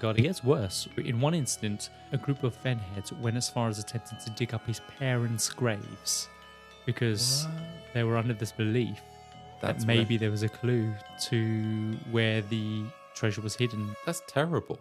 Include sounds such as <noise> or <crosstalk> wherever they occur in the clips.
God, it gets worse. In one instance, a group of Fenheads went as far as attempting to dig up his parents' graves because they were under this belief That's that where- maybe there was a clue to where the treasure was hidden. That's terrible.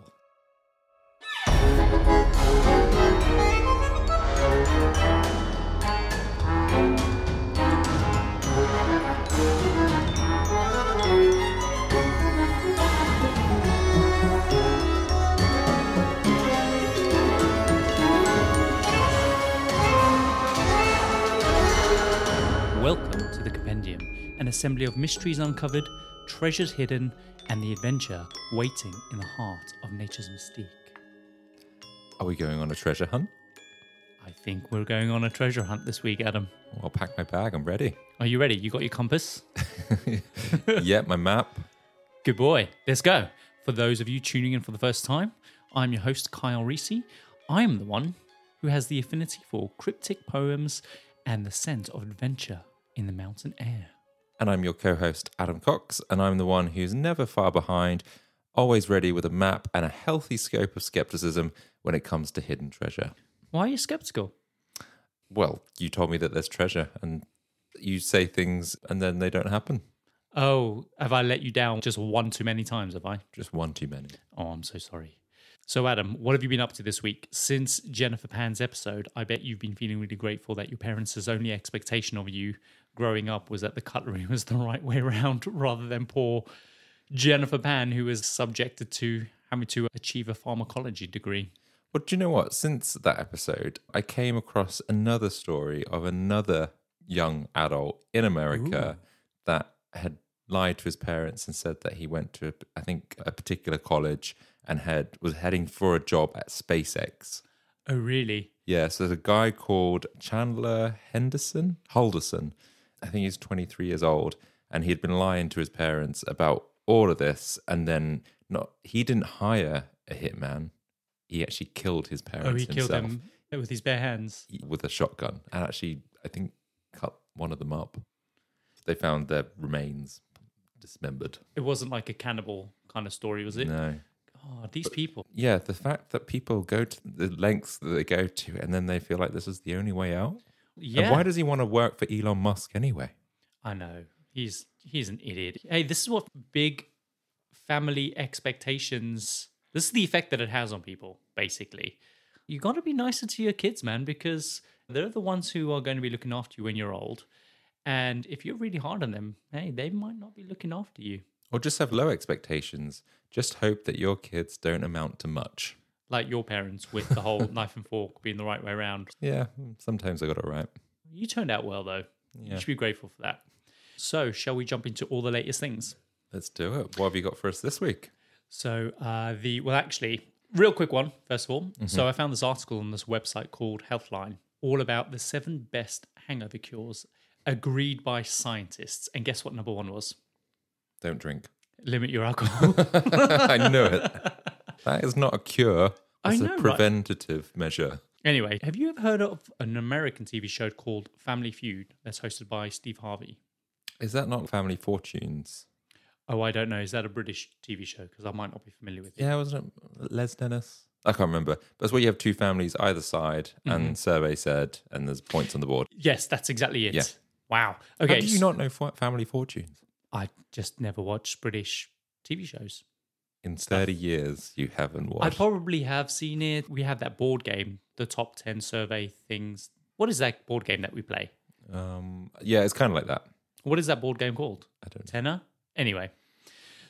Assembly of mysteries uncovered, treasures hidden, and the adventure waiting in the heart of nature's mystique. Are we going on a treasure hunt? I think we're going on a treasure hunt this week, Adam. I'll pack my bag. I'm ready. Are you ready? You got your compass? <laughs> yeah, my map. Good boy. Let's go. For those of you tuning in for the first time, I'm your host, Kyle Risi. I am the one who has the affinity for cryptic poems and the scent of adventure in the mountain air. And I'm your co host, Adam Cox. And I'm the one who's never far behind, always ready with a map and a healthy scope of skepticism when it comes to hidden treasure. Why are you skeptical? Well, you told me that there's treasure, and you say things and then they don't happen. Oh, have I let you down just one too many times, have I? Just one too many. Oh, I'm so sorry. So, Adam, what have you been up to this week? Since Jennifer Pan's episode, I bet you've been feeling really grateful that your parents' only expectation of you growing up was that the cutlery <laughs> was the right way around <laughs> rather than poor Jennifer Pan, who was subjected to having to achieve a pharmacology degree. Well, do you know what? Since that episode, I came across another story of another young adult in America that had lied to his parents and said that he went to, I think, a particular college and had was heading for a job at SpaceX. Oh, really? Yeah, so there's a guy called Chandler Henderson, Halderson. I think he's 23 years old, and he had been lying to his parents about all of this, and then not he didn't hire a hitman. He actually killed his parents Oh, he killed them with his bare hands. with a shotgun, and actually, I think cut one of them up. They found their remains dismembered. It wasn't like a cannibal kind of story, was it? No. Oh, these people. Yeah, the fact that people go to the lengths that they go to, and then they feel like this is the only way out. Yeah. And why does he want to work for Elon Musk anyway? I know. He's he's an idiot. Hey, this is what big family expectations this is the effect that it has on people, basically. You gotta be nicer to your kids, man, because they're the ones who are going to be looking after you when you're old. And if you're really hard on them, hey, they might not be looking after you. Or just have low expectations. Just hope that your kids don't amount to much. Like your parents with the whole <laughs> knife and fork being the right way around. Yeah, sometimes I got it right. You turned out well though. Yeah. You should be grateful for that. So, shall we jump into all the latest things? Let's do it. What have you got for us this week? So uh, the well, actually, real quick one first of all. So I found this article on this website called Healthline, all about the seven best hangover cures agreed by scientists. And guess what number one was? Don't drink. Limit your alcohol. <laughs> I knew it. <laughs> That is not a cure. I know, a right? preventative measure. anyway, have you ever heard of an American TV show called Family Feud that's hosted by Steve Harvey? Is that not Family Fortunes? Oh, I don't know. Is that a British TV show? Because I might not be familiar with it. Yeah, wasn't it Les Dennis? I can't remember. But it's where you have two families either side, and mm-hmm. survey said, and there's points on the board. Yes, that's exactly it. Yeah. Wow. How Okay. do you not know Family Fortunes? I just never watched British TV shows. In 30 years, you haven't watched. I probably have seen it. We have that board game, the top 10 survey things. What is that board game that we play? Um, yeah, it's kind of like that. What is that board game called? I don't know. Tenor? Anyway.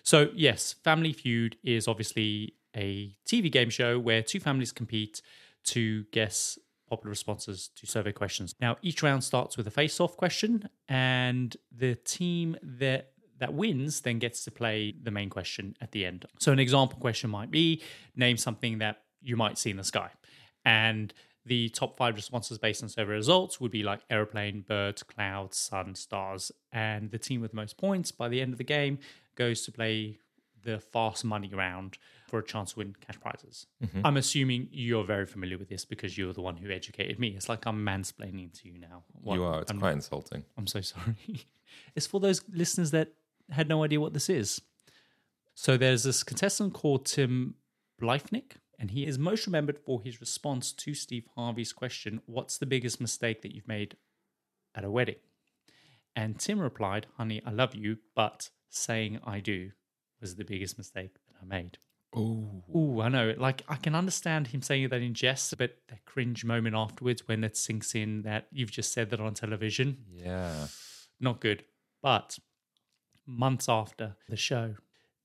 So, yes, Family Feud is obviously a TV game show where two families compete to guess popular responses to survey questions. Now, each round starts with a face off question, and the team that that wins then gets to play the main question at the end. So, an example question might be name something that you might see in the sky. And the top five responses based on survey results would be like airplane, bird, cloud, sun, stars. And the team with the most points by the end of the game goes to play the fast money round for a chance to win cash prizes. Mm-hmm. I'm assuming you're very familiar with this because you're the one who educated me. It's like I'm mansplaining to you now. What- you are. It's I'm, quite insulting. I'm so <laughs> sorry. it's for those listeners that had no idea what this is. So there's this contestant called Tim Bliefnick, and he is most remembered for his response to Steve Harvey's question, What's the biggest mistake that you've made at a wedding? And Tim replied, Honey, I love you, but saying I do was the biggest mistake that I made. Oh, Ooh, I know. Like, I can understand him saying that in jest, but that cringe moment afterwards when it sinks in that you've just said that on television, yeah. not good. But months after the show,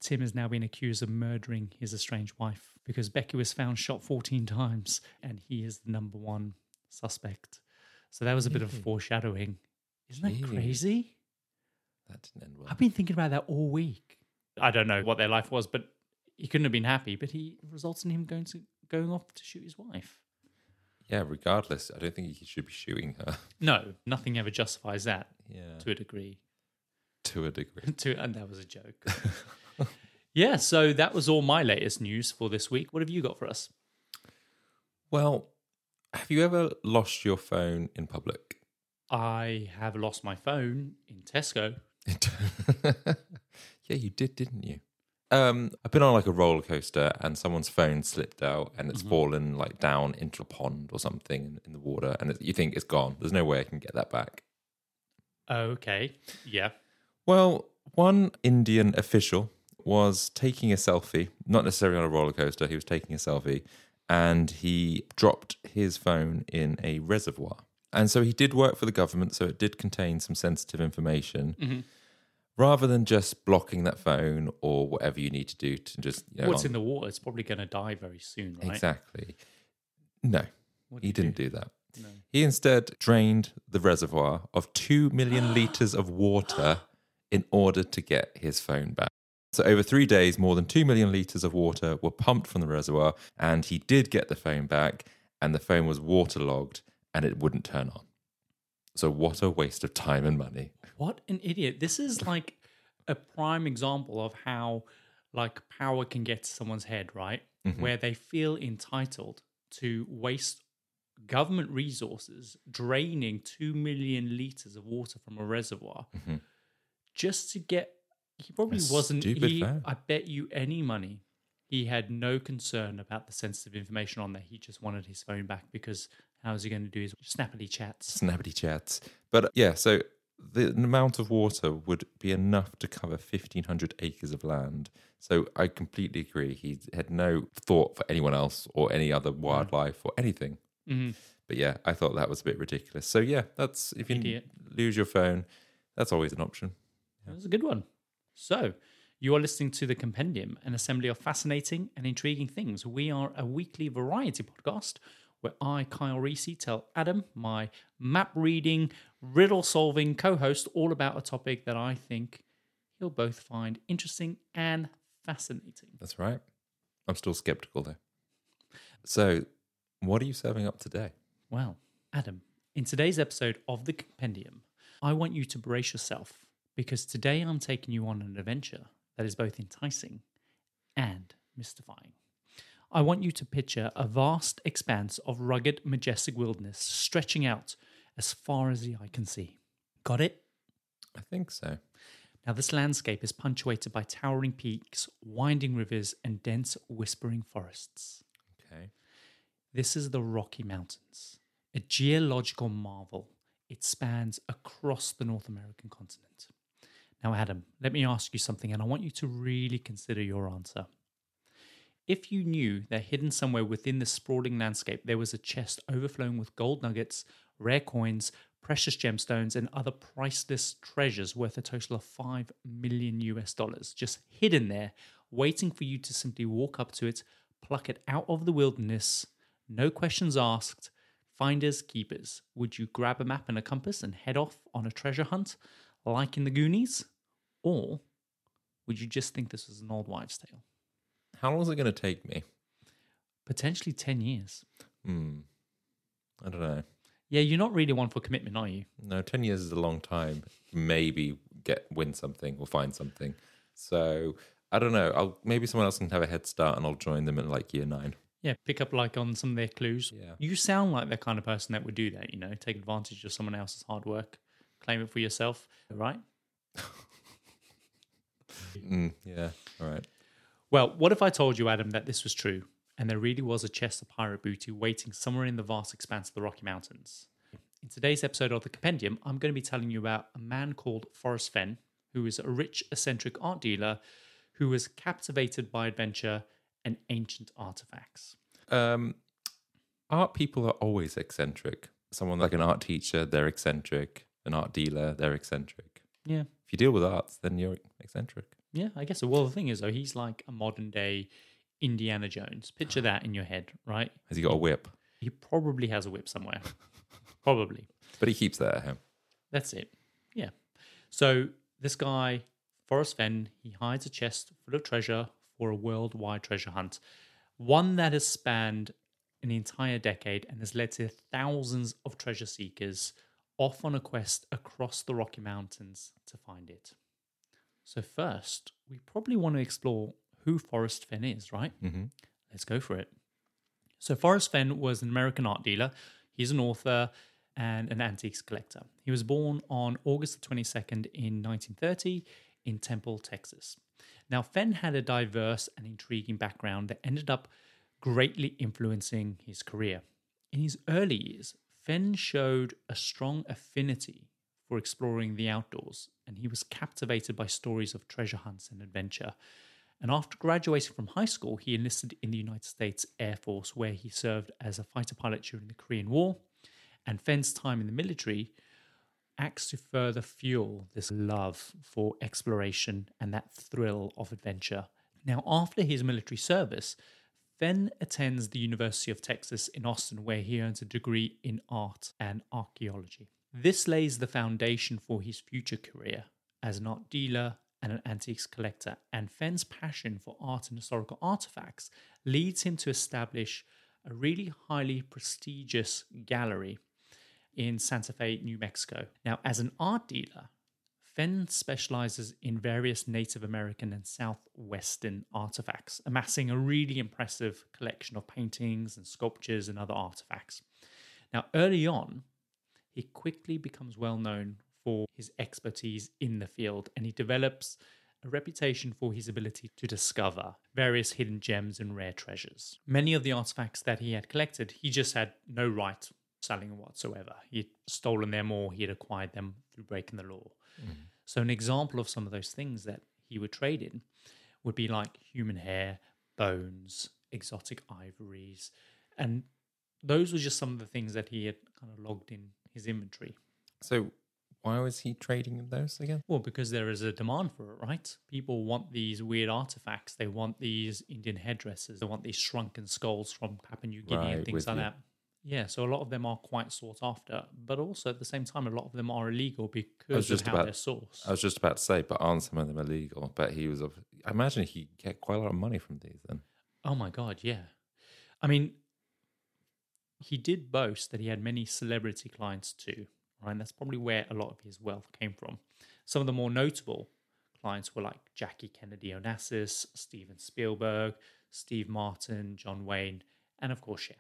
Tim has now been accused of murdering his estranged wife because Becky was found shot 14 times and he is the number one suspect. So that was a bit of foreshadowing. Isn't that crazy? That didn't end well. I've been thinking about that all week. I don't know what their life was, but he couldn't have been happy. But he results in him going to going off to shoot his wife. Yeah, regardless, I don't think he should be shooting her. No, nothing ever justifies that Yeah. to a degree. To a degree. <laughs> to, and that was a joke. <laughs> yeah, so that was all my latest news for this week. What have you got for us? Well, have you ever lost your phone in public? I have lost my phone in Tesco. <laughs> yeah, you did, didn't you? Um, I've been on like a roller coaster and someone's phone slipped out and it's fallen like down into a pond or something in, in the water and you think it's gone. There's no way I can get that back. Okay, yeah. Well, one Indian official was taking a selfie, not necessarily on a roller coaster, he was taking a selfie, and he dropped his phone in a reservoir. And so he did work for the government, so it did contain some sensitive information. Mhm. Rather than just blocking that phone or whatever you need to do to just, you know, What's in the water? It's probably going to die very soon, right? exactly. No, What he did didn't do that. No. He instead drained the reservoir of 2 million <gasps> litres of water in order to get his phone back. So, over three days, more than 2 million litres of water were pumped from the reservoir, and he did get the phone back, and the phone was waterlogged and it wouldn't turn on. So, what a waste of time and money. What an idiot. This is <laughs> like a prime example of how like power can get to someone's head, right? Mm-hmm. Where they feel entitled to waste government resources draining 2 million liters of water from a reservoir Mhm. Just to get he probably A wasn't he. I bet you any money he had no concern about the sensitive information on there. He just wanted his phone back because how is he going to do his snappily chats? Snappity chats. But uh, yeah, so the amount of water would be enough to cover 1,500 acres of land. So I completely agree. He had no thought for anyone else or any other wildlife or anything. Mhm. But yeah, I thought that was a bit ridiculous. So yeah, that's if you Idiot. lose your phone, that's always an option. That was a good one. So, you are listening to The Compendium, an assembly of fascinating and intriguing things. We are a weekly variety podcast where I, Kyle Risi, tell Adam, my map reading, riddle solving co host, all about a topic that I think he'll both find interesting and fascinating. That's right. I'm still skeptical though. So, what are you serving up today? Well, Adam, in today's episode of The Compendium, I want you to brace yourself because today I'm taking you on an adventure that is both enticing and mystifying. I want you to picture a vast expanse of rugged, majestic wilderness stretching out as far as the eye can see. Got it? I think so. Now, this landscape is punctuated by towering peaks, winding rivers, and dense, whispering forests. Okay. This is the Rocky Mountains, a geological marvel. It spans across the North American continent. Now, Adam, let me ask you something, and I want you to really consider your answer. If you knew that hidden somewhere within this sprawling landscape there was a chest overflowing with gold nuggets, rare coins, precious gemstones, and other priceless treasures worth a total of 5 million US dollars, just hidden there, waiting for you to simply walk up to it, pluck it out of the wilderness, no questions asked, finders keepers. Would you grab a map and a compass and head off on a treasure hunt like in the Goonies? Or would you just think this was an old wives' tale? How long is it going to take me? Potentially 10 years. Hmm. I don't know. Yeah, you're not really one for commitment, are you? No, ten years is a long time. Maybe get win something or find something. So I don't know. I'll maybe someone else can have a head start, and I'll join them in like year nine. Yeah, pick up like on some of their clues. Yeah. You sound like the kind of person that would do that, you know, take advantage of someone else's hard work, claim it for yourself, right? <laughs> Mm, yeah. All right. Well, what if I told you, Adam, that this was true? and there really was a chest of pirate booty waiting somewhere in the vast expanse of the Rocky Mountains. In today's episode of the Compendium, I'm going to be telling you about a man called Forrest Fenn, who is a rich, eccentric art dealer who was captivated by adventure and ancient artifacts. Um, art people are always eccentric. Someone like an art teacher, they're eccentric. An art dealer, they're eccentric. Yeah. If you deal with arts, then you're eccentric. Yeah, I guess so. Well, the thing is, though, he's like a modern day Indiana Jones. Picture that in your head, right? Has he got a whip? He probably has a whip somewhere. <laughs> probably. But he keeps that at home. That's it. Yeah. So this guy, Forrest Fenn, he hides a chest full of treasure for a worldwide treasure hunt, one that has spanned an entire decade and has led to thousands of treasure seekers off on a quest across the Rocky Mountains to find it. So, first, we probably want to explore who Forrest Fenn is, right? Mm-hmm. Let's go for it. So, Forrest Fenn was an American art dealer. He's an author and an antiques collector. He was born on August the 22nd in 1930 in Temple, Texas. Now, Fenn had a diverse and intriguing background that ended up greatly influencing his career. In his early years, Fenn showed a strong affinity for exploring the outdoors, and he was captivated by stories of treasure hunts and adventure. And after graduating from high school, he enlisted in the United States Air Force, where he served as a fighter pilot during the Korean War. And Fenn's time in the military acts to further fuel this love for exploration and that thrill of adventure. Now, after his military service, Fenn attends the University of Texas in Austin, where he earns a degree in art and archaeology. This lays the foundation for his future career as an art dealer and an antiques collector, and Fenn's passion for art and historical artifacts leads him to establish a really highly prestigious gallery in Santa Fe, New Mexico. Now, as an art dealer, Fenn specializes in various Native American and Southwestern artifacts, amassing a really impressive collection of paintings and sculptures and other artifacts. Now, early on, he quickly becomes well known for his expertise in the field and he develops a reputation for his ability to discover various hidden gems and rare treasures. Many of the artifacts that he had collected, he just had no right selling whatsoever. He'd stolen them or he had acquired them through breaking the law. Mm. So, an example of some of those things that he would trade in would be like human hair, bones, exotic ivories. And those were just some of the things that he had kind of logged in his inventory. So, why was he trading those again? Well, because there is a demand for it, right? People want these weird artifacts. They want these Indian headdresses. They want these shrunken skulls from Papua New Guinea right, and things like you. that. Yeah, so a lot of them are quite sought after, but also at the same time, a lot of them are illegal because of how about, they're sourced. I was just about to say, but aren't some of them illegal? But he was, I imagine he get quite a lot of money from these then. Oh my God, yeah. I mean, he did boast that he had many celebrity clients too, right? And that's probably where a lot of his wealth came from. Some of the more notable clients were like Jackie Kennedy Onassis, Steven Spielberg, Steve Martin, John Wayne, and of course, Cher.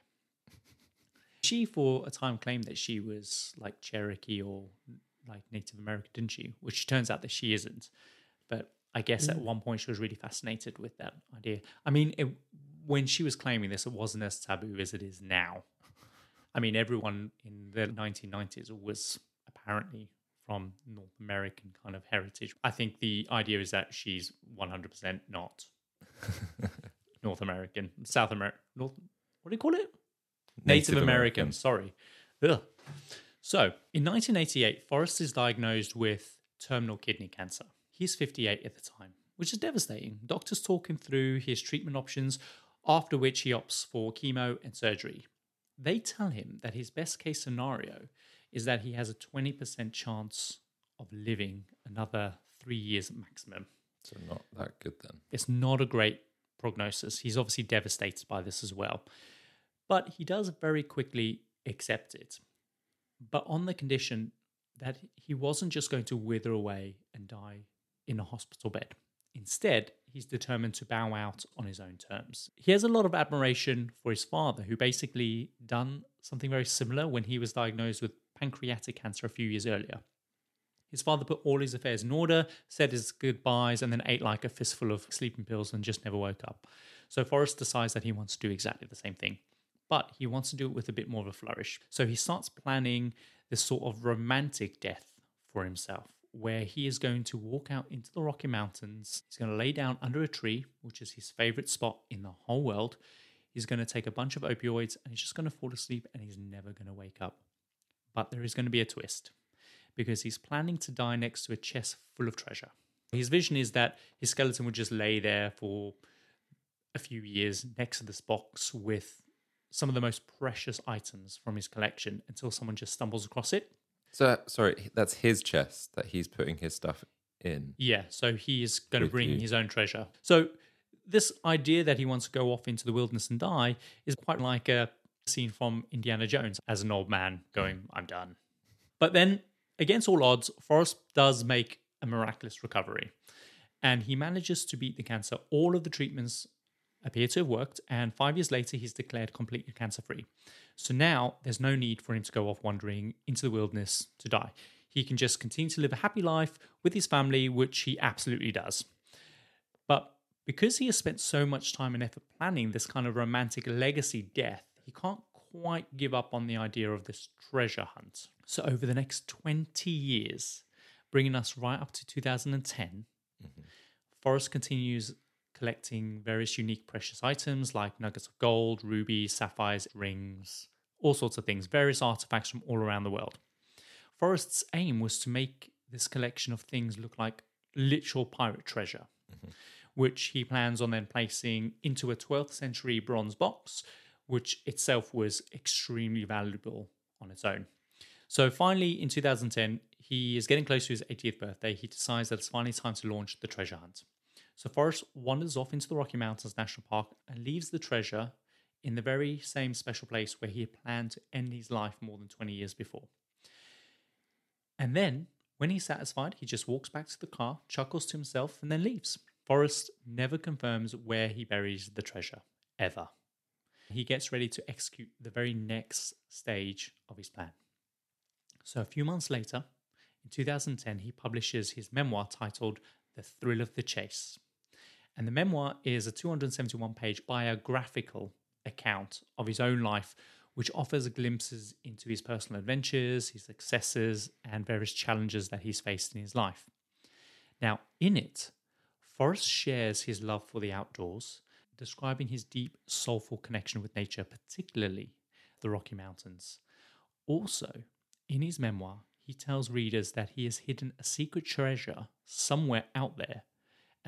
She, for a time, claimed that she was like Cherokee or like Native American, didn't she? Which turns out that she isn't. But I guess at mm. one point she was really fascinated with that idea. I mean, it, when she was claiming this, it wasn't as taboo as it is now. <laughs> I mean, everyone in the 1990s was apparently from North American kind of heritage. I think the idea is that she's 100% not <laughs> North American, South American, North, what do you call it? Native, Native American. American. Sorry. Ugh. So, in 1988, Forrest is diagnosed with terminal kidney cancer. He's 58 at the time, which is devastating. Doctors talk him through his treatment options, after which he opts for chemo and surgery. They tell him that his best case scenario is that he has a 20% chance of living another three years maximum. So, not that good then. It's not a great prognosis. He's obviously devastated by this as well. But he does very quickly accept it, but on the condition that he wasn't just going to wither away and die in a hospital bed. Instead, he's determined to bow out on his own terms. He has a lot of admiration for his father, who basically done something very similar when he was diagnosed with pancreatic cancer a few years earlier. His father put all his affairs in order, said his goodbyes, and then ate like a fistful of sleeping pills and just never woke up. So Forrest decides that he wants to do exactly the same thing, but he wants to do it with a bit more of a flourish. So he starts planning this sort of romantic death for himself, where he is going to walk out into the Rocky Mountains. He's going to lay down under a tree, which is his favorite spot in the whole world. He's going to take a bunch of opioids and he's just going to fall asleep and he's never going to wake up. But there is going to be a twist because he's planning to die next to a chest full of treasure. His vision is that his skeleton would just lay there for a few years next to this box with some of the most precious items from his collection until someone just stumbles across it. So sorry, that's his chest that he's putting his stuff in. Yeah, so he is going to bring you. his own treasure. So this idea that he wants to go off into the wilderness and die is quite like a scene from Indiana Jones as an old man going, "I'm done." But then, against all odds, Forrest does make a miraculous recovery, and he manages to beat the cancer. All of the treatments appear to have worked, and five years later, he's declared completely cancer free. So now there's no need for him to go off wandering into the wilderness to die. He can just continue to live a happy life with his family, which he absolutely does. But because he has spent so much time and effort planning this kind of romantic legacy death, he can't quite give up on the idea of this treasure hunt. So, over the next 20 years, bringing us right up to 2010, mm-hmm. Forrest continues collecting various unique precious items like nuggets of gold, rubies, sapphires, rings, all sorts of things, various artifacts from all around the world. Forrest's aim was to make this collection of things look like literal pirate treasure, mm-hmm. which he plans on then placing into a 12th century bronze box, which itself was extremely valuable on its own. So finally, in 2010, he is getting close to his 80th birthday. He decides that it's finally time to launch the treasure hunt. So Forrest wanders off into the Rocky Mountains National Park and leaves the treasure in the very same special place where he had planned to end his life more than 20 years before. And then, when he's satisfied, he just walks back to the car, chuckles to himself, and then leaves. Forrest never confirms where he buries the treasure, ever. He gets ready to execute the very next stage of his plan. So, a few months later, in 2010, he publishes his memoir titled The Thrill of the Chase. And the memoir is a 271 page biographical account of his own life, which offers glimpses into his personal adventures, his successes, and various challenges that he's faced in his life. Now, in it, Forrest shares his love for the outdoors, describing his deep, soulful connection with nature, particularly the Rocky Mountains. Also, in his memoir, he tells readers that he has hidden a secret treasure somewhere out there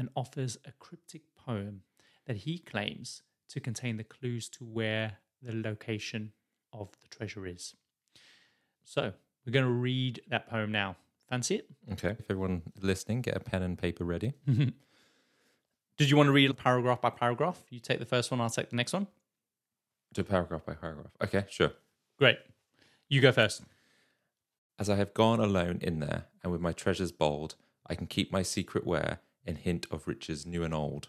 and offers a cryptic poem that he claims to contain the clues to where the location of the treasure is. So, we're going to read that poem now. Fancy it? Okay. If everyone listening, get a pen and paper ready. <laughs> Did you want to read paragraph by paragraph? You take the first one, I'll take the next one. Do paragraph by paragraph. Okay, sure. Great. You go first. As I have gone alone in there, and with my treasures bold, I can keep my secret where, in hint of riches new and old.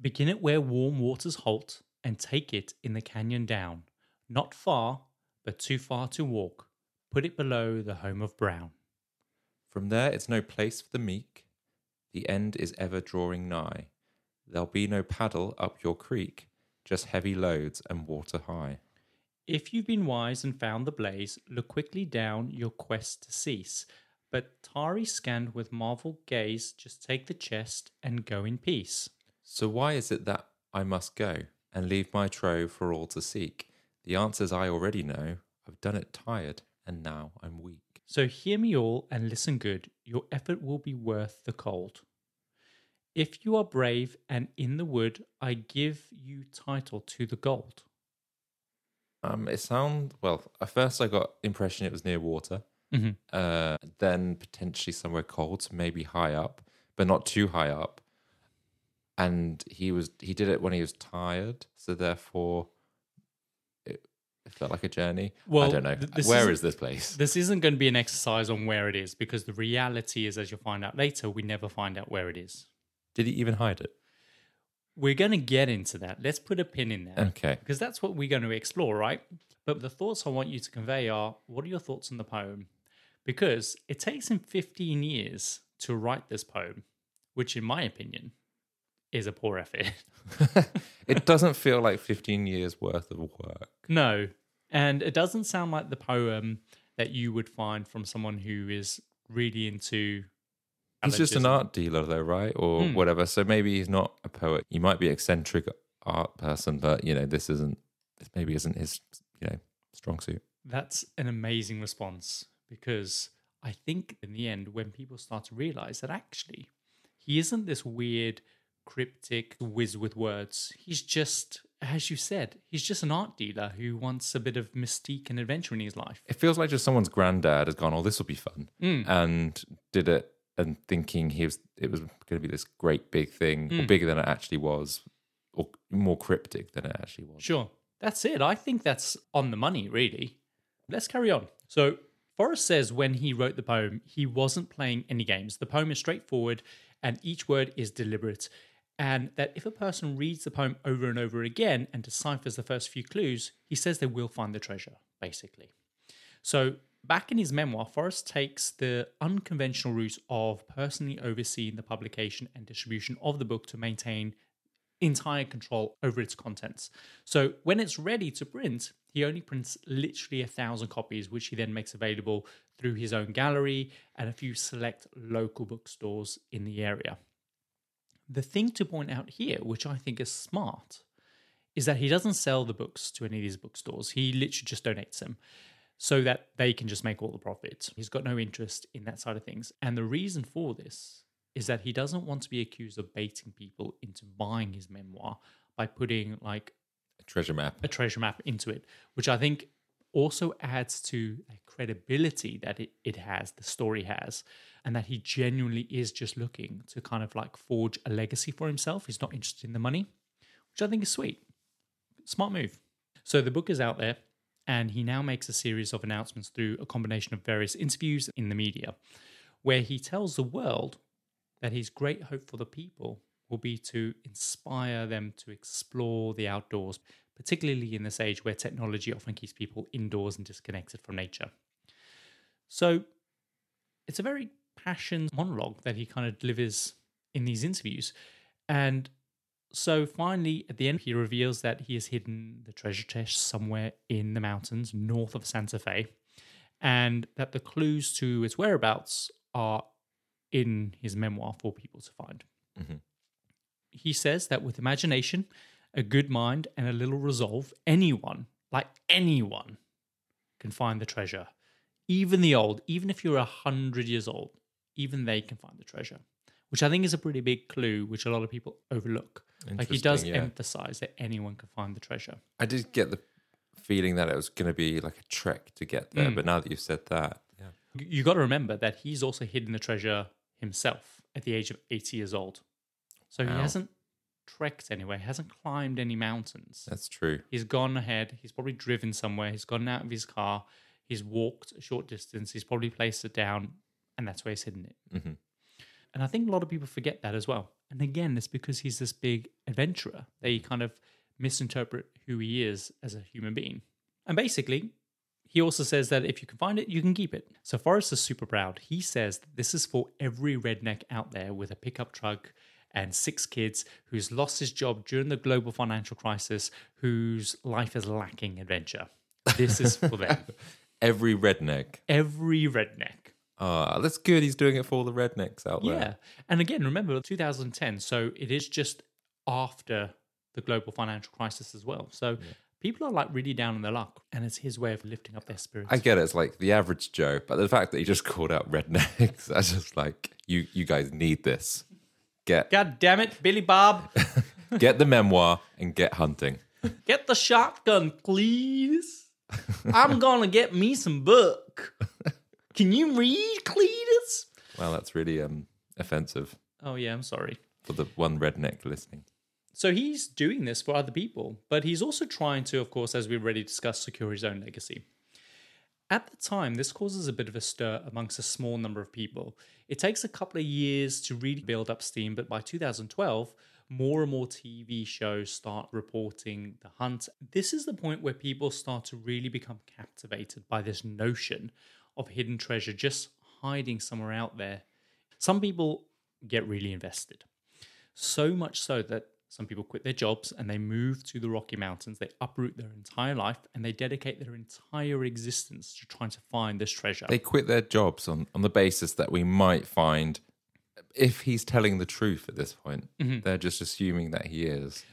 Begin it where warm waters halt, and take it in the canyon down. Not far, but too far to walk. Put it below the home of Brown. From there it's no place for the meek, the end is ever drawing nigh. There'll be no paddle up your creek, just heavy loads and water high. If you've been wise and found the blaze, look quickly down your quest to cease. But tarry scanned with marvel gaze, just take the chest and go in peace. So why is it that I must go and leave my trove for all to seek? The answers I already know. I've done it tired, and now I'm weak. So hear me all and listen good, your effort will be worth the cold. If you are brave and in the wood, I give you title to the gold. Um, it sound well. At first, I got impression it was near water. Mhm. Uh, then potentially somewhere cold, so maybe high up, but not too high up. And he was he did it when he was tired, so therefore, it, it felt like a journey. Well, I don't know. th- Where is this place? This isn't going to be an exercise on where it is because the reality is, as you'll find out later, we never find out where it is. Did he even hide it? We're going to get into that. Let's put a pin in there. Okay. because that's what we're going to explore, right? But the thoughts I want you to convey are what are your thoughts on the poem? Because it takes him 15 years to write this poem, which, in my opinion, is a poor effort. <laughs> it doesn't feel like 15 years worth of work. no. And it doesn't sound like the poem that you would find from someone who is really into. He's just an art dealer, though, right? Or Hmm. whatever. So maybe he's not a poet. He might be an eccentric art person, but you know, this isn't. This maybe isn't his, you know, strong suit. That's an amazing response because I think in the end, when people start to realize that actually he isn't this weird, cryptic whiz with words, he's just, as you said, he's just an art dealer who wants a bit of mystique and adventure in his life. It feels like just someone's granddad has gone, "Oh, this will be fun," Mm. and did it, and thinking he was, it was going to be this great big thing, or Mm. bigger than it actually was, or more cryptic than it actually was. Sure. That's it. I think that's on the money, really. Let's carry on. So, Forrest says when he wrote the poem, he wasn't playing any games. The poem is straightforward and each word is deliberate. And that if a person reads the poem over and over again and deciphers the first few clues, he says they will find the treasure, basically. So, back in his memoir, Forrest takes the unconventional route of personally overseeing the publication and distribution of the book to maintain entire control over its contents. So when it's ready to print, he only prints literally a thousand copies, which he then makes available through his own gallery and a few select local bookstores in the area. The thing to point out here, which I think is smart, is that he doesn't sell the books to any of these bookstores. He literally just donates them so that they can just make all the profit. He's got no interest in that side of things. And the reason for this is that he doesn't want to be accused of baiting people into buying his memoir by putting like treasure map. a treasure map into it, which I think also adds to the credibility that it, it has, the story has, and that he genuinely is just looking to kind of like forge a legacy for himself. He's not interested in the money, which I think is sweet. Smart move. So the book is out there, and he now makes a series of announcements through a combination of various interviews in the media, where he tells the world that his great hope for the people will be to inspire them to explore the outdoors, particularly in this age where technology often keeps people indoors and disconnected from nature. So it's a very passionate monologue that he kind of delivers in these interviews. And so finally, at the end, he reveals that he has hidden the treasure chest somewhere in the mountains north of Santa Fe, and that the clues to its whereabouts are in his memoir for people to find. Mhm. He says that with imagination, a good mind, and a little resolve, anyone, like anyone, can find the treasure. Even the old, even if you're a hundred years old, even they can find the treasure, which I think is a pretty big clue, which a lot of people overlook. Like he does yeah. emphasize that anyone can find the treasure. I did get the feeling that it was going to be like a trek to get there, Mm. but now that you've said that, yeah. You- got to remember that he's also hidden the treasure himself at the age of 80 years old. So he hasn't trekked anywhere, he hasn't climbed any mountains. that's true. He's gone ahead, he's probably driven somewhere, he's gotten out of his car, he's walked a short distance, he's probably placed it down, and that's where he's hidden it. Mhm. And I think a lot of people forget that as well. And again, it's because he's this big adventurer. They kind of misinterpret who he is as a human being. And basically, he also says that if you can find it, you can keep it. So Forrest is super proud. He says that this is for every redneck out there with a pickup truck and six kids who's lost his job during the global financial crisis, whose life is lacking adventure. This is for them. <laughs> Every redneck. Every redneck. Ah, that's good. He's doing it for all the rednecks out there. Yeah. And again, remember 2010. So it is just after the global financial crisis as well. So people are like really down on their luck. And it's his way of lifting up their spirits. I get it. It's like the average Joe, but the fact that he just called out rednecks, <laughs> I just like you. You guys need this. Get God damn it, Billy Bob. <laughs> get the memoir and get hunting. Get the shotgun, please. I'm to get me some book. Can you read, Cletus? Well, that's really um offensive Oh, yeah, I'm sorry. for the one redneck listening. So he's doing this for other people, but he's also trying to, of course, as we already discussed, secure his own legacy. At the time, this causes a bit of a stir amongst a small number of people. It takes a couple of years to really build up steam, but by 2012, more and more TV shows start reporting the hunt. This is the point where people start to really become captivated by this notion of hidden treasure just hiding somewhere out there. Some people get really invested. So much so that some people quit their jobs and they move to the Rocky Mountains. They uproot their entire life and they dedicate their entire existence to trying to find this treasure. They quit their jobs on, on the basis that we might find, if he's telling the truth at this point, Mm-hmm. they're just assuming that he is.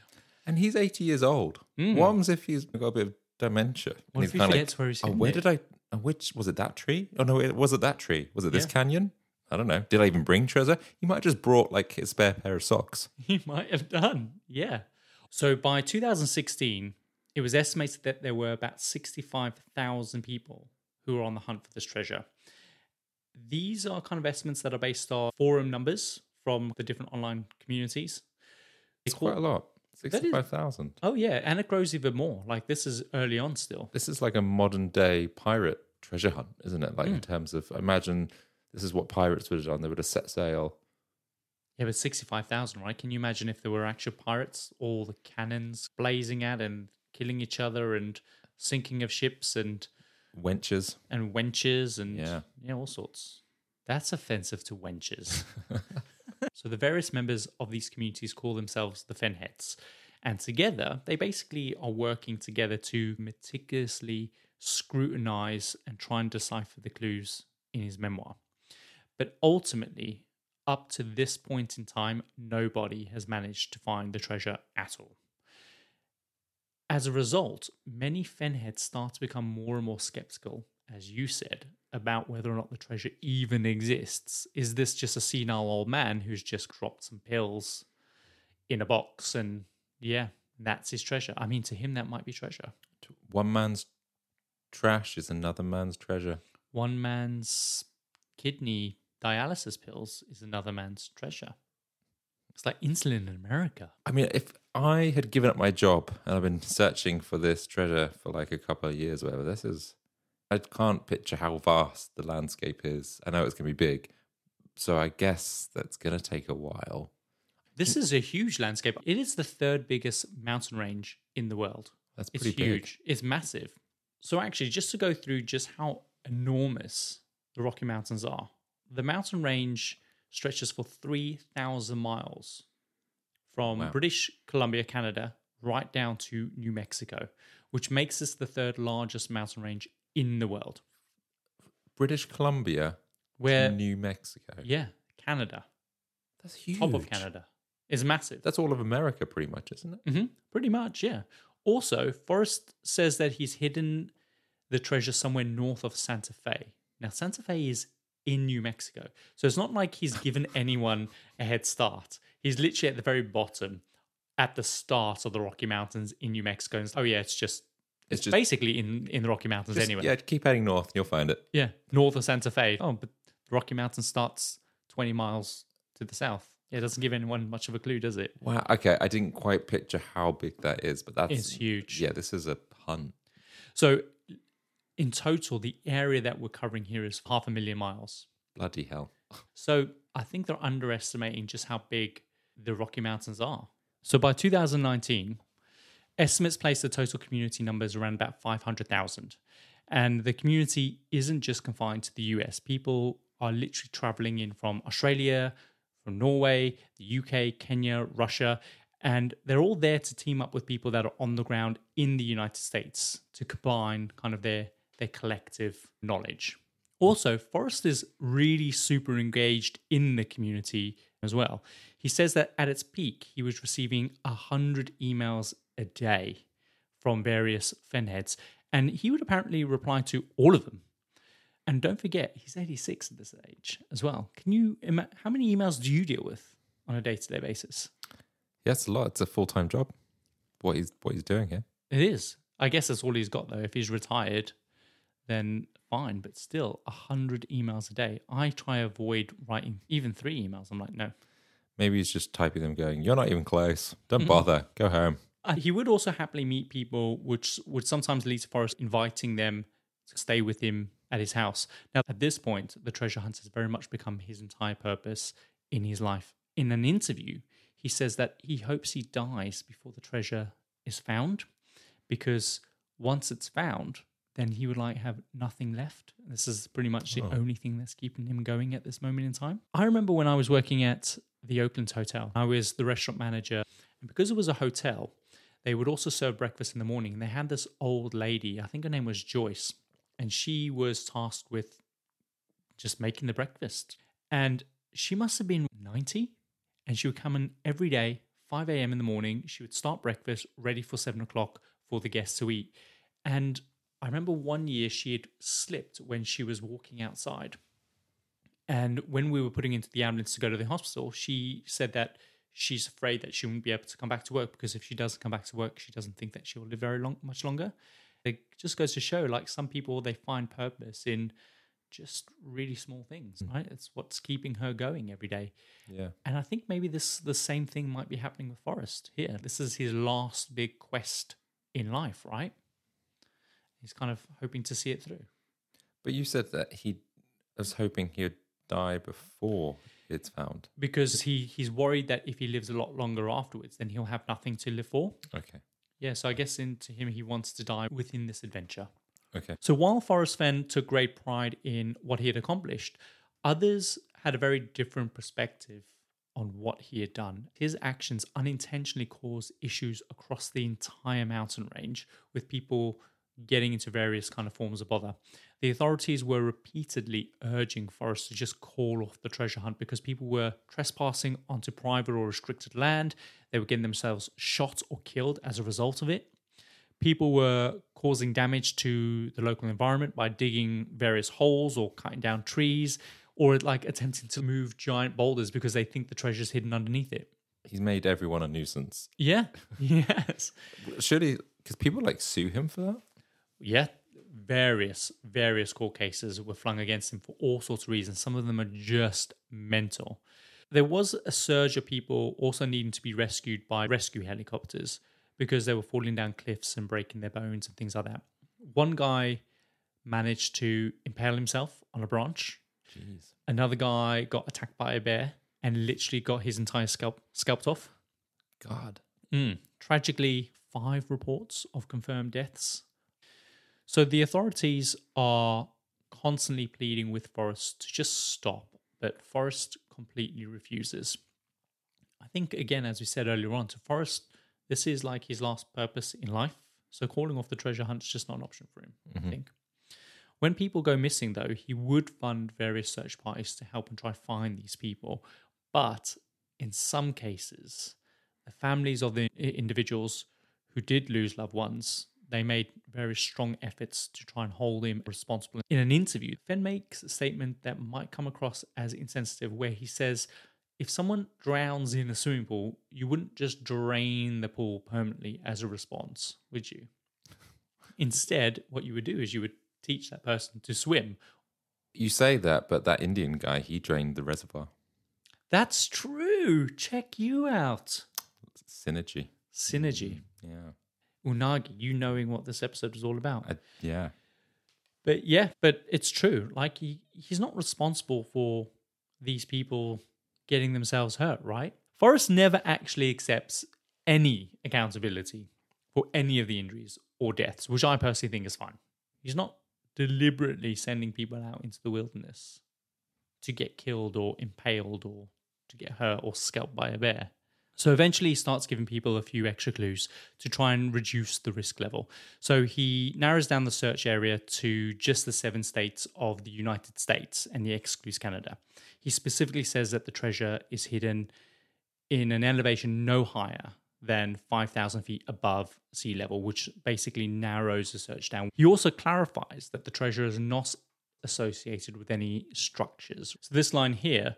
And he's 80 years old. Mm. What happens if he's got a bit of dementia? What if he forgets where he's oh, where it?" did I, oh, which, was it that tree? Oh, no, it was it that tree? Was it this Yeah. canyon? I don't know. Did I even bring treasure? He might have just brought like his spare pair of socks. <laughs> He might have done. Yeah. So by 2016, it was estimated that there were about 65,000 people who were on the hunt for this treasure. These are kind of estimates that are based on forum numbers from the different online communities. It's quite a lot. 65,000. Oh, yeah. And it grows even more. Like this is early on still. This is like a modern day pirate treasure hunt, isn't it? Like Hmm. in terms of, imagine this is what pirates would have done. They would have set sail. Yeah, but 65,000, right? Can you imagine if there were actual pirates, all the cannons blazing at and killing each other and sinking of ships and wenches. and wenches and Yeah. yeah, all sorts. That's offensive to wenches. <laughs> so the various members of these communities call themselves the Fenheads, and together they basically are working together to meticulously scrutinize and try and decipher the clues in his memoir. But ultimately, up to this point in time, nobody has managed to find the treasure at all. As a result, many Fenheads start to become more and more skeptical, as you said, about whether or not the treasure even exists. Is this just a senile old man who's just dropped some pills in a box and yeah, that's his treasure? I mean, to him, that might be treasure. One man's trash is another man's treasure. One man's kidney dialysis pills is another man's treasure. It's like insulin in America. I mean, if I had given up my job and I've been searching for this treasure for like a couple of years, whatever, this is, I can't picture how vast the landscape is. I know it's going to be big. So I guess that's going to take a while. This is a huge landscape. It is the third biggest mountain range in the world. That's It's pretty big. huge. It's massive. So actually, just to go through just how enormous the Rocky Mountains are, the mountain range stretches for 3,000 miles from Wow. British Columbia, Canada, right down to New Mexico, which makes this the third largest mountain range in the world. British Columbia Where, to New Mexico. yeah, Canada, That's huge. top of Canada, is massive. That's all of America, pretty much, isn't it? hmm Pretty much, yeah. Also, Forrest says that he's hidden the treasure somewhere north of Santa Fe. Now, Santa Fe is in New Mexico. So it's not like he's given anyone a head start. He's literally at the very bottom, at the start of the Rocky Mountains in New Mexico. And, oh, yeah, it's just. It's, It's just- basically in, in the Rocky Mountains Just- anyway. Yeah, keep heading north and you'll find it. Yeah, north of Santa Fe. Oh, but the Rocky Mountain starts 20 miles to the south. Yeah, it doesn't give anyone much of a clue, does it? Wow. Okay, I didn't quite picture how big that is, but that's It's huge. Yeah, this is a hunt. So, in total, the area that we're covering here is half a million miles. Bloody hell. <laughs> So, I think they're underestimating just how big the Rocky Mountains are. So, by 2019, estimates place the total community numbers around about 500,000. And the community isn't just confined to the US. People are literally traveling in from Australia, from Norway, the UK, Kenya, Russia, and they're all there to team up with people that are on the ground in the United States to combine kind of their their collective knowledge. Also, Forrest is really super engaged in the community as well. He says that at its peak, he was receiving 100 emails a day from various Fenheads, and he would apparently reply to all of them. And don't forget, he's 86 at this age as well. Can you how many emails do you deal with on a day-to-day basis? Yeah, it's a lot. It's a full time job. What he's what he's doing here. It is. I guess that's all he's got though. If he's retired, then fine. But still, hundred emails a day. I try avoid writing even three emails. I'm like, no. Maybe he's just typing them, going, "You're not even close. Don't Mm-hmm. bother. Go home." Uh, he would also happily meet people, which would sometimes lead to Forrest inviting them to stay with him at his house. Now, at this point, the treasure hunt has very much become his entire purpose in his life. In an interview, he says that he hopes he dies before the treasure is found, because once it's found, then he would like have nothing left. This is pretty much the Oh. only thing that's keeping him going at this moment in time. I remember when I was working at the Oakland Hotel. I was the restaurant manager, and because it was a hotel, they would also serve breakfast in the morning. And they had this old lady, I think her name was Joyce, and she was tasked with just making the breakfast. And she must have been 90, and she would come in every day, 5 a.m. in the morning. She would start breakfast ready for seven o'clock for the guests to eat. And I remember one year she had slipped when she was walking outside. And when we were putting into the ambulance to go to the hospital, she said that she's afraid that she won't be able to come back to work because if she doesn't come back to work, she doesn't think that she will live very long, much longer. It just goes to show, like some people, they find purpose in just really small things, mm. right? It's what's keeping her going every day. Yeah. And I think maybe this the same thing might be happening with Forrest here. This is his last big quest in life, right? He's kind of hoping to see it through. But you said that he was hoping he would die before it's found. Because he he's worried that if he lives a lot longer afterwards, then he'll have nothing to live for. Okay. Yeah, so I guess into him he wants to die within this adventure. Okay. So while Forrest Fenn took great pride in what he had accomplished, others had a very different perspective on what he had done. His actions unintentionally caused issues across the entire mountain range, with people getting into various kind of forms of bother. The authorities were repeatedly urging Forrest to just call off the treasure hunt because people were trespassing onto private or restricted land. They were getting themselves shot or killed as a result of it. People were causing damage to the local environment by digging various holes or cutting down trees or like attempting to move giant boulders because they think the treasure's hidden underneath it. He's made everyone a nuisance. Yeah. <laughs> Yes. Surely, because people like sue him for that. Yeah. Various, various court cases were flung against him for all sorts of reasons. Some of them are just mental. There was a surge of people also needing to be rescued by rescue helicopters because they were falling down cliffs and breaking their bones and things like that. One guy managed to impale himself on a branch. Jeez. Another guy got attacked by a bear and literally got his entire scalp scalped off. God. Mm. Tragically, five reports of confirmed deaths. So the authorities are constantly pleading with Forrest to just stop, but Forrest completely refuses. I think, again, as we said earlier on, to Forrest, this is like his last purpose in life. So calling off the treasure hunt is just not an option for him, I mm-hmm. think. When people go missing, though, he would fund various search parties to help and try find these people. But in some cases, the families of the individuals who did lose loved ones, they made very strong efforts to try and hold him responsible. In an interview, Fenn makes a statement that might come across as insensitive, where he says, if someone drowns in a swimming pool, you wouldn't just drain the pool permanently as a response, would you? <laughs> Instead, what you would do is you would teach that person to swim. You say that, but that Indian guy, he drained the reservoir. That's true. Check you out. Synergy. Synergy. Mm, yeah. Unagi, you knowing what this episode was all about. I, yeah. But yeah, but it's true. Like he, he's not responsible for these people getting themselves hurt, right? Forrest never actually accepts any accountability for any of the injuries or deaths, which I personally think is fine. He's not deliberately sending people out into the wilderness to get killed or impaled or to get hurt or scalped by a bear. So eventually he starts giving people a few extra clues to try and reduce the risk level. So he narrows down the search area to just the seven states of the United States and he excludes Canada. He specifically says that the treasure is hidden in an elevation no higher than 5,000 feet above sea level, which basically narrows the search down. He also clarifies that the treasure is not associated with any structures. So this line here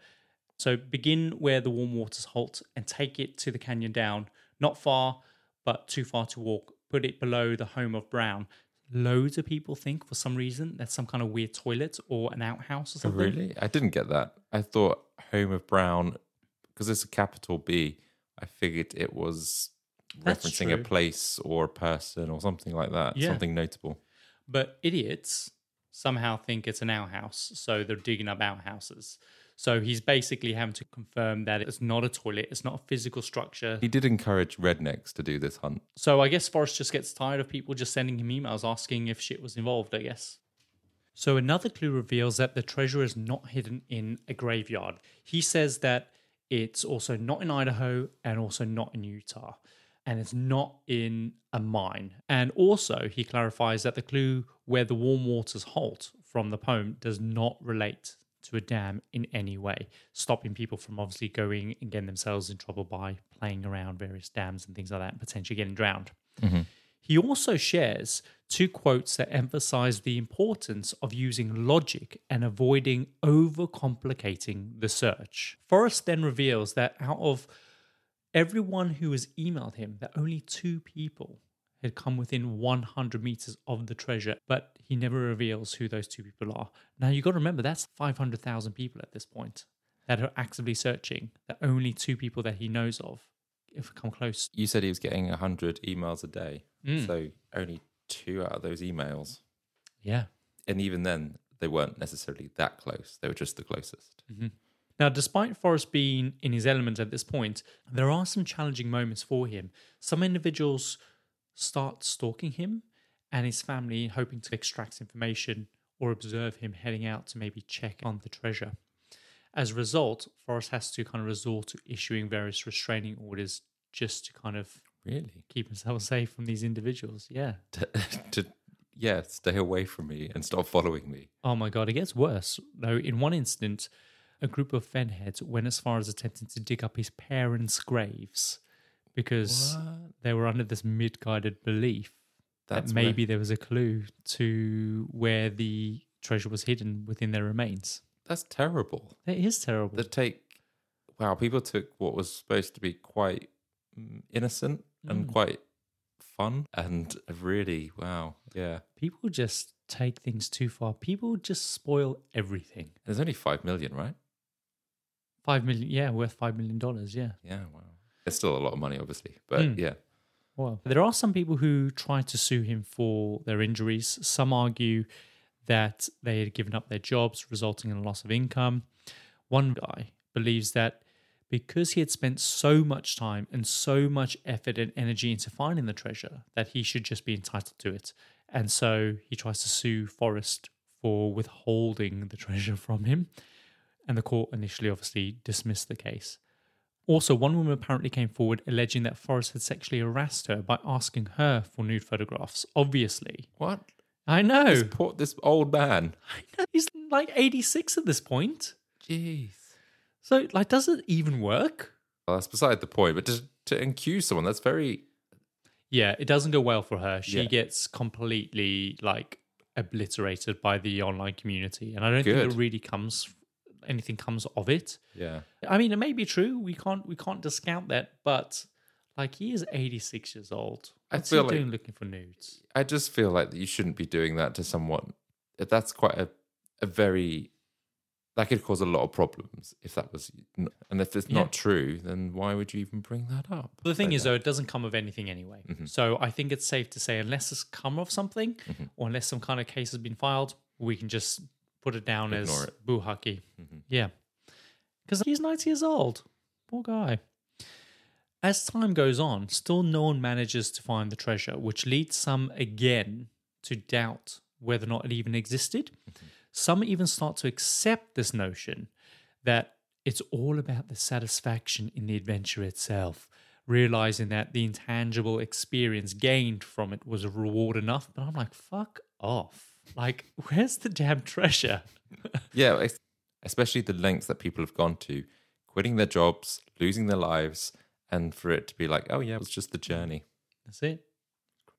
so begin where the warm waters halt and take it to the canyon down, not far, but too far to walk. Put it below the home of Brown. Loads of people think for some reason that's some kind of weird toilet or an outhouse or Oh, something. really? I didn't get that. I thought Home of Brown, because it's a capital B, I figured it was That's referencing a place or a person or something like that. Yeah. Something notable. But idiots somehow think it's an outhouse, so they're digging up outhouses. So he's basically having to confirm that it's not a toilet, it's not a physical structure. He did encourage rednecks to do this hunt. So I guess Forrest just gets tired of people just sending him emails asking if shit was involved, I guess. So another clue reveals that the treasure is not hidden in a graveyard. He says that It's also not in Idaho and also not in Utah. And it's not in a mine. And also, he clarifies that the clue where the warm waters halt from the poem does not relate to a dam in any way, stopping people from obviously going and getting themselves in trouble by playing around various dams and things like that and potentially getting drowned. Mm-hmm. He also shares two quotes that emphasize the importance of using logic and avoiding overcomplicating the search. Forrest then reveals that out of everyone who has emailed him, that only two people had come within 100 meters of the treasure, but he never reveals who those two people are. Now, you got to remember that's 500,000 people at this point that are actively searching, The only two people that he knows of have come close. You said he was getting 100 emails a day. Mm. So only two out of those emails. Yeah. And even then, they weren't necessarily that close. They were just the closest. Now, despite Forrest being in his element at this point, there are some challenging moments for him. Some individuals start stalking him and his family, hoping to extract information or observe him heading out to maybe check on the treasure. As a result, Forrest has to kind of resort to issuing various restraining orders just to kind of Really? keep himself <laughs> safe from these individuals. Yeah. <laughs> to, to yeah, stay away from me and stop following me. Oh my god, it gets worse. Though in one incident, a group of fenheads went as far as attempting to dig up his parents' graves because they were under this misguided belief That's that where- maybe there was a clue to where the treasure was hidden within their remains. that's terrible. That is terrible. The take, wow, people took what was supposed to be quite mm, innocent and Mm. quite fun and really, wow, yeah. People just take things too far. People just spoil everything. There's only five million, right? Five million, yeah, worth five million dollars, yeah. Yeah, wow. It's still a lot of money, obviously, but Mm. yeah. Well, there are some people who try to sue him for their injuries. Some argue that they had given up their jobs, resulting in a loss of income. One guy believes that because he had spent so much time and so much effort and energy into finding the treasure, that he should just be entitled to it. And so he tries to sue Forrest for withholding the treasure <laughs> from him. And the court initially obviously dismissed the case. Also, one woman apparently came forward alleging that Forrest had sexually harassed her by asking her for nude photographs. Obviously. What? I know. This, poor, this old man. I know. He's like 86 at this point. Jeez. So, like, does it even work? Well, that's beside the point, but to, to accuse someone, that's very, Yeah, it doesn't go well for her. She Yeah. gets completely, like, obliterated by the online community. And I don't think it really comes, anything comes of it. yeah. I mean, it may be true. We can't, we can't discount that. But, like, he is 86 years old. I feel he like- doing looking for nudes? I just feel like you shouldn't be doing that to someone. That's quite a, a very that could cause a lot of problems if that was and if it's Yeah. not true, then why would you even bring that up? The thing Like is, that. though, it doesn't come of anything anyway. Mm-hmm. So I think it's safe to say, unless it's come of something, or unless some kind of case has been filed, we can just put it down Ignore as it. boo hucky. Mm-hmm. Yeah, because he's ninety years old. Poor guy. As time goes on, still no one manages to find the treasure, which leads some again to doubt whether or not it even existed. Mm-hmm. Some even start to accept this notion that it's all about the satisfaction in the adventure itself, realizing that the intangible experience gained from it was a reward enough. But I'm like, fuck off. Like, <laughs> where's the damn treasure? <laughs> yeah, especially the lengths that people have gone to, quitting their jobs, losing their lives, and for it to be like, oh yeah, it's just the journey. That's it.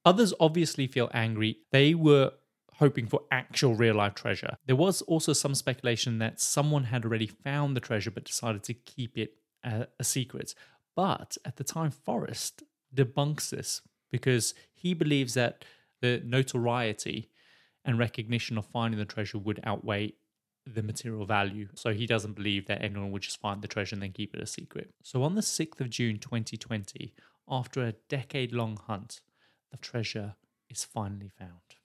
Others obviously feel angry. They were hoping for actual real life treasure. There was also some speculation that someone had already found the treasure but decided to keep it a, a secret. But at the time, Forrest debunks this because he believes that the notoriety and recognition of finding the treasure would outweigh the material value. So he doesn't believe that anyone would just find the treasure and then keep it a secret. So on the 6th of June 2020, after a decade long hunt, the treasure is finally found.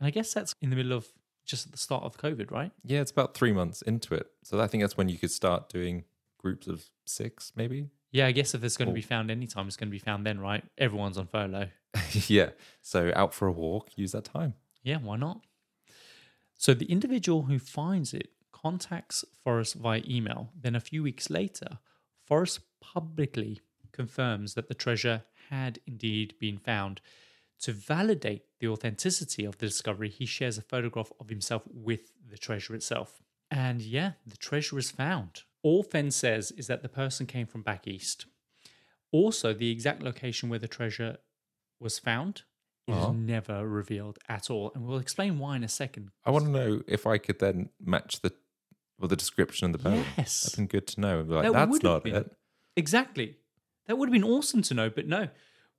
And I guess that's in the middle of just at the start of COVID, right? Yeah, it's about three months into it. So I think that's when you could start doing groups of six, maybe. Yeah, I guess if it's going to be found anytime, it's going to be found then, right? Everyone's on furlough. <laughs> yeah. So out for a walk, use that time. Yeah, why not? So the individual who finds it contacts Forrest via email. Then a few weeks later, Forrest publicly confirms that the treasure had indeed been found. To validate the authenticity of the discovery, he shares a photograph of himself with the treasure itself. And yeah, the treasure is found. All Fenn says is that the person came from back east. Also, the exact location where the treasure was found is Uh-huh. never revealed at all. And we'll explain why in a second. I want to know if I could then match the well the description of the poem. Yes. That'd been good to know. Like, That that's not been. it. Exactly. That would have been awesome to know, but no,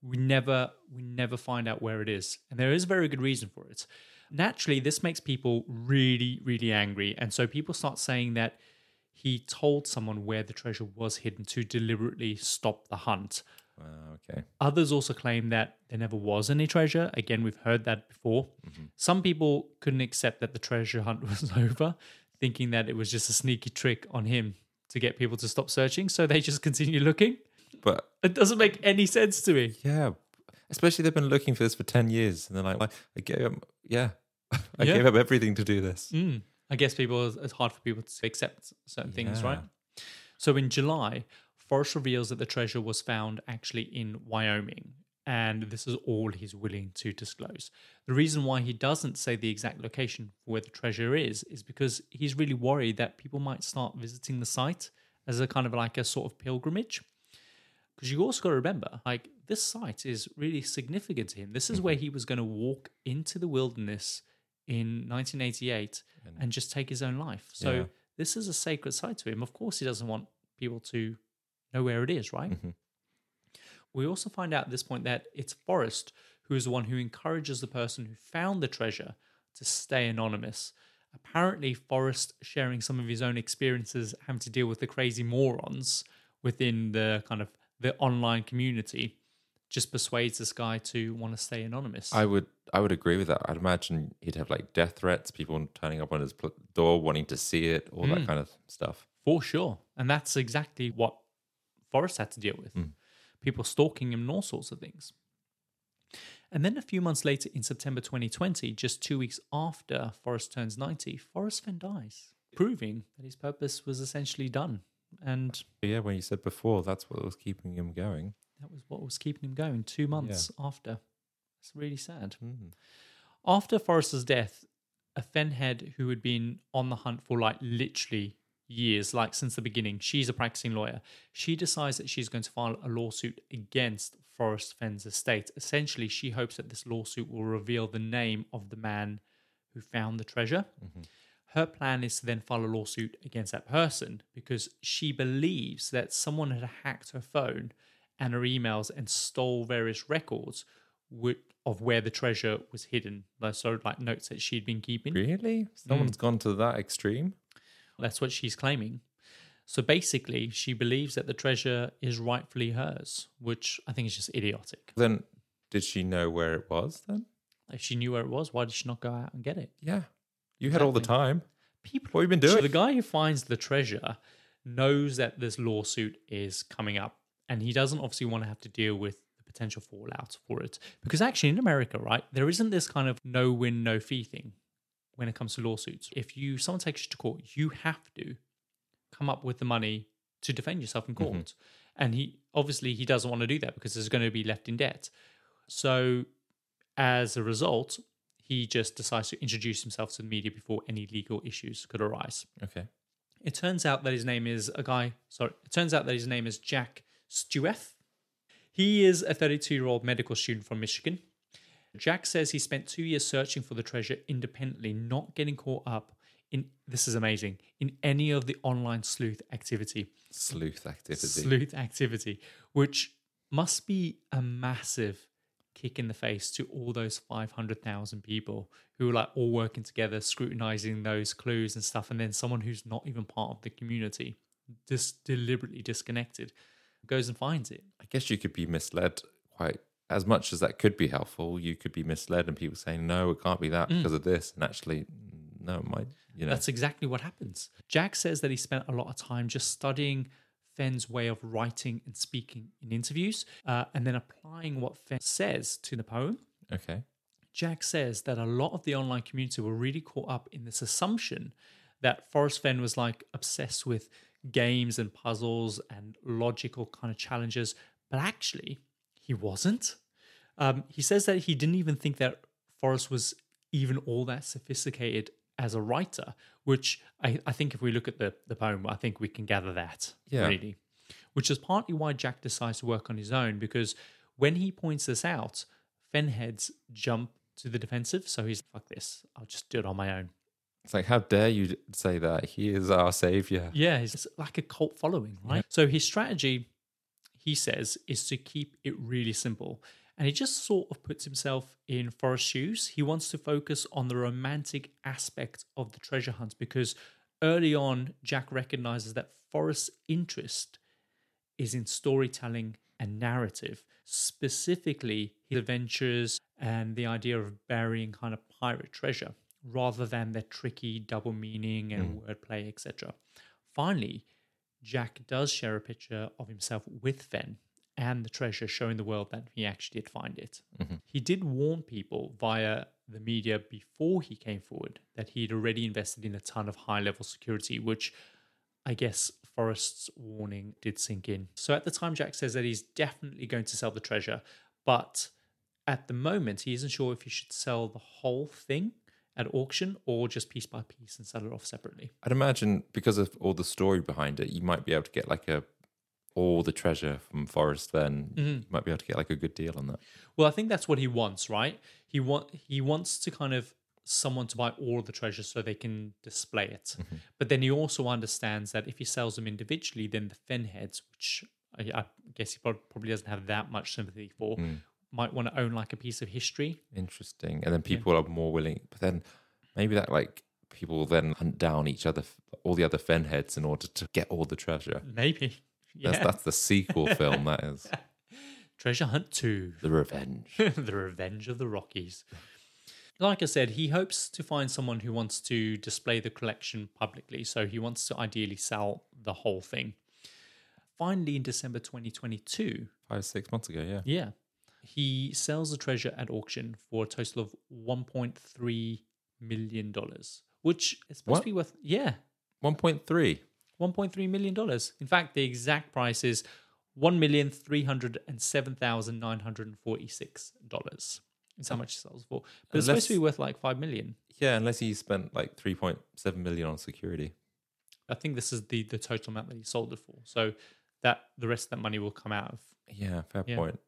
we never we never find out where it is. And there is a very good reason for it. Naturally, this makes people really, really angry. And so people start saying that he told someone where the treasure was hidden to deliberately stop the hunt. Wow, okay. Others also claim that there never was any treasure. Again, we've heard that before. Some people couldn't accept that the treasure hunt <laughs> was over, thinking that it was just a sneaky trick on him to get people to stop searching. So they just <laughs> continue looking. But It doesn't make any sense to me. yeah, especially they've been looking for this for ten years, and they're like, "Well, I gave up. Yeah, <laughs> I Yeah. gave up everything to do this. Mm. I guess people it's hard for people to accept certain things, right? So in July, Forrest reveals that the treasure was found actually in Wyoming, and this is all he's willing to disclose. The reason why he doesn't say the exact location for where the treasure is is because he's really worried that people might start visiting the site as a kind of like a sort of pilgrimage. Because you also got to remember, like this site is really significant to him. This is mm-hmm. where he was going to walk into the wilderness in 1988 and, just take his own life. So Yeah. this is a sacred site to him. Of course, he doesn't want people to know where it is, right? Mhm. We also find out at this point that it's Forrest who is the one who encourages the person who found the treasure to stay anonymous. Apparently, Forrest sharing some of his own experiences having to deal with the crazy morons within the kind of the online community just persuades this guy to want to stay anonymous. I would, I would agree with that. I'd imagine he'd have like death threats, people turning up on his door, wanting to see it, all that Mm. kind of stuff. For sure. And that's exactly what Forrest had to deal with. Mm. People stalking him and all sorts of things. And then a few months later, in September 2020, just two weeks after Forrest turns 90, Forrest Fenn dies, proving that his purpose was essentially done. And yeah, when you said before, that's what was keeping him going. that was what was keeping him going two months after. It's really sad. Mm. After Forrest's death, a Fenhead who had been on the hunt for like literally years, like since the beginning, she's a practicing lawyer. She decides that she's going to file a lawsuit against Forrest Fenn's estate. Essentially, she hopes that this lawsuit will reveal the name of the man who found the treasure. Her plan is to then file a lawsuit against that person because she believes that someone had hacked her phone and her emails and stole various records wi- of where the treasure was hidden. So, like notes that she'd been keeping. Really? Mm. Someone's gone to that extreme? That's what she's claiming. So basically, she believes that the treasure is rightfully hers, which I think is just idiotic. Then did she know where it was then? If she knew where it was, why did she not go out and get it? Yeah. You had all the time. People, What have you been doing? So the guy who finds the treasure knows that this lawsuit is coming up, and he doesn't obviously want to have to deal with the potential fallout for it. Because actually, in America, right, there isn't this kind of no win, no fee thing when it comes to lawsuits. If you someone takes you to court, you have to come up with the money to defend yourself in mm-hmm. court. And he obviously he doesn't want to do that because there's going to be left in debt. So as a result, he just decides to introduce himself to the media before any legal issues could arise. Okay. It turns out that his name is a guy, sorry, it turns out that his name is Jack Stuef. He is a 32 year old medical student from Michigan. Jack says he spent two years searching for the treasure independently, not getting caught up in, this is amazing, in any of the online sleuth activity Sleuth activity. sleuth activity, which must be a massive kick in the face to all those 500,000 people who are like all working together, scrutinizing those clues and stuff. And then someone who's not even part of the community, just deliberately disconnected, goes and finds it. I guess you could be misled quite as much as that could be helpful. You could be misled and people saying, no, it can't be that because of this. And actually, no, it might, you know. That's exactly what happens. Jack says that he spent a lot of time just studying Fenn's way of writing and speaking in interviews uh, and then applying what Fenn says to the poem. okay. Jack says that a lot of the online community were really caught up in this assumption that Forrest Fenn was like obsessed with games and puzzles and logical kind of challenges. But actually, he wasn't. Um, he says that he didn't even think that Forrest was even all that sophisticated as a writer, which I, I think if we look at the, the poem, I think we can gather that Yeah. really. Which is partly why Jack decides to work on his own because when he points this out, Fenheads jump to the defensive. So he's fuck this, I'll just do it on my own. It's like, how dare you say that? He is our savior. Yeah, he's like a cult following, right? So his strategy, he says, is to keep it really simple. And he just sort of puts himself in Forrest's shoes. He wants to focus on the romantic aspect of the treasure hunt because early on, Jack recognizes that Forrest's interest is in storytelling and narrative, specifically his adventures and the idea of burying kind of pirate treasure rather than their tricky double meaning and mm. wordplay, etc. Finally, Jack does share a picture of himself with Fenn and the treasure, showing the world that he actually did find it. Mm-hmm. He did warn people via the media before he came forward that he'd already invested in a ton of high level security, which I guess Forrest's warning did sink in. So at the time, Jack says that he's definitely going to sell the treasure, but at the moment, he isn't sure if he should sell the whole thing at auction or just piece by piece and sell it off separately. I'd imagine because of all the story behind it, you might be able to get like a all the treasure from Forrest. Then mm-hmm. you might be able to get like a good deal on that. Well, I think that's what he wants, right? He want he wants to kind of someone to buy all the treasure so they can display it. Mm-hmm. But then he also understands that if he sells them individually, then the Fenheads, which I, I guess he probably doesn't have that much sympathy for, mm. Might want to own like a piece of history. Interesting. And then people are more willing, but then maybe that like people then hunt down each other, all the other fen heads in order to get all the treasure. Maybe. <laughs> Yeah. That's, that's the sequel film. That <laughs> is Treasure Hunt 2. the revenge. <laughs> the Revenge of the Rockies. Like I said, he hopes to find someone who wants to display the collection publicly. So he wants to ideally sell the whole thing. Finally, in December 2022, Five six months ago. Yeah. yeah, he sells the treasure at auction for a total of $1.3 million, which is supposed What? to be worth, yeah, One point three. $1.3 million. In fact, the exact price is $1,307,946. Is how hmm. much it sells for. But it's supposed to be worth like 5 million. Yeah, unless he spent like three point seven million on security. I think this is the the total amount that he sold it for. So that the rest of that money will come out of Yeah, fair Yeah. point.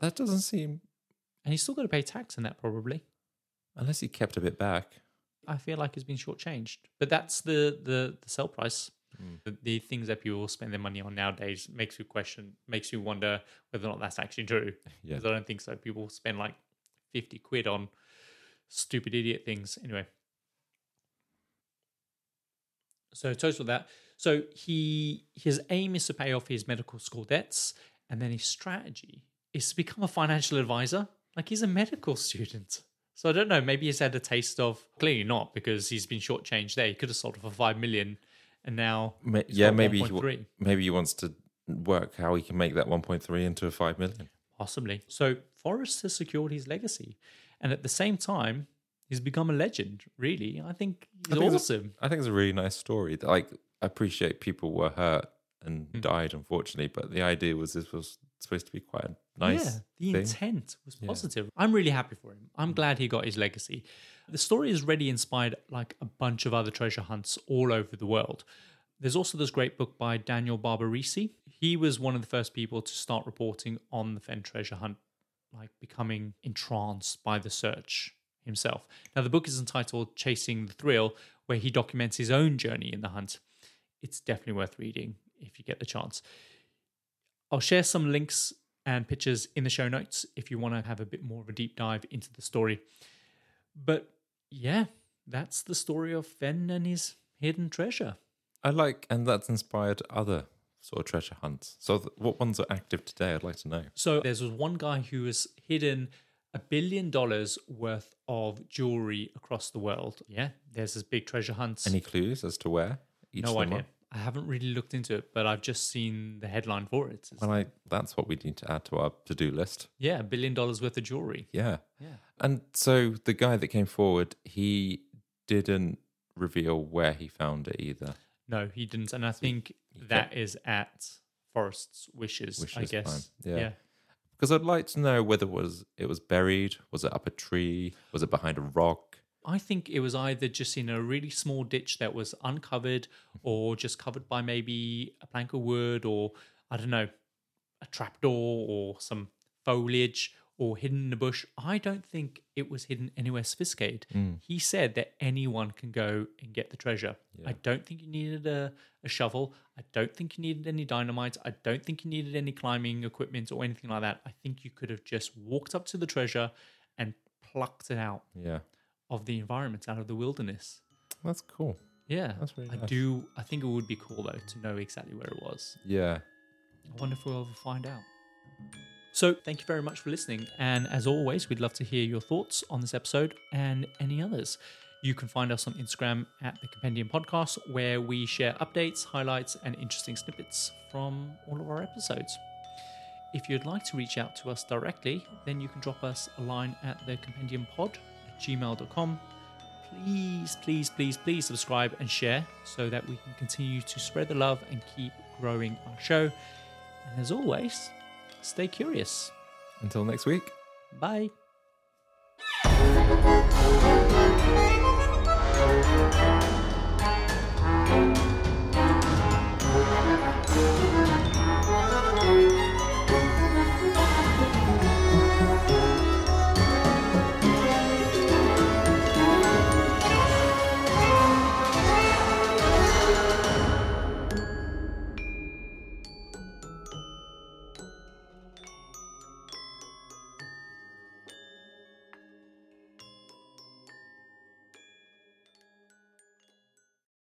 That doesn't seem and he's still got to pay tax in that probably. unless he kept a bit back. I feel like he's been shortchanged. But that's the the, the sell price. Hmm. The, the things that people spend their money on nowadays makes you question, makes you wonder whether or not that's actually true. <laughs> Yeah. Because I don't think so. People spend like 50 quid on stupid idiot things. Anyway. So total that. So he his aim is to pay off his medical school debts, and then his strategy is to become a financial advisor. Like he's a medical student. So I don't know. Maybe he's had a taste of clearly not because he's been shortchanged there. He could have sold it for five million, and now Ma- yeah, maybe he, 1.3. maybe he wants to work how he can make that one point three into a five million. Possibly. So Forrest has secured his legacy, and at the same time, he's become a legend. Really, I think I he's think it's a- awesome. I think it's a really nice story. Like I appreciate people were hurt and Hmm. died, unfortunately, but the idea was this was supposed to be quite a nice yeah, the thing. intent was positive. I'm really happy for him. I'm mm. glad he got his legacy. The story has already inspired like a bunch of other treasure hunts all over the world. There's also this great book by Daniel Barbarisi. He was one of the first people to start reporting on the Fenn treasure hunt, like becoming entranced by the search himself. Now, the book is entitled Chasing the Thrill, where he documents his own journey in the hunt. It's definitely worth reading if you get the chance. I'll share some links and pictures in the show notes if you want to have a bit more of a deep dive into the story. But yeah, that's the story of Fenn and his hidden treasure. I like, and that's inspired other sort of treasure hunts. So, th- what ones are active today? I'd like to know. So there's one guy who has hidden a billion dollars worth of jewelry across the world. Yeah, there's this big treasure hunt. Any clues as to where? Each no idea. are? I haven't really looked into it, but I've just seen the headline for it. Well, I, that's what we need to add to our to-do list. yeah, a billion dollars worth of jewelry. Yeah. Yeah. And so the guy that came forward, he didn't reveal where he found it either. No, he didn't. And I think that is at Forrest's wishes, wishes I guess. fine. Yeah. Because I'd like to know whether it was it was buried, was it up a tree, was it behind a rock? I think it was either just in a really small ditch that was uncovered or just covered by maybe a plank of wood or, I don't know, a trapdoor or some foliage or hidden in a bush. I don't think it was hidden anywhere sophisticated. Mm. He said that anyone can go and get the treasure. I don't think you needed a, a shovel. I don't think you needed any dynamite. I don't think you needed any climbing equipment or anything like that. I think you could have just walked up to the treasure and plucked it out Yeah. Of the environment, out of the wilderness. That's cool. Yeah, That's really I nice. do. I think it would be cool though to know exactly where it was. Yeah. I wonder if we'll ever find out. So, thank you very much for listening. And as always, we'd love to hear your thoughts on this episode and any others. You can find us on Instagram at the Compendium Podcast, where we share updates, highlights, and interesting snippets from all of our episodes. If you'd like to reach out to us directly, then you can drop us a line at the compendium pod gmail.com. Please, please, please, please subscribe and share so that we can continue to spread the love and keep growing our show. And as always, stay curious. Until next week. Bye.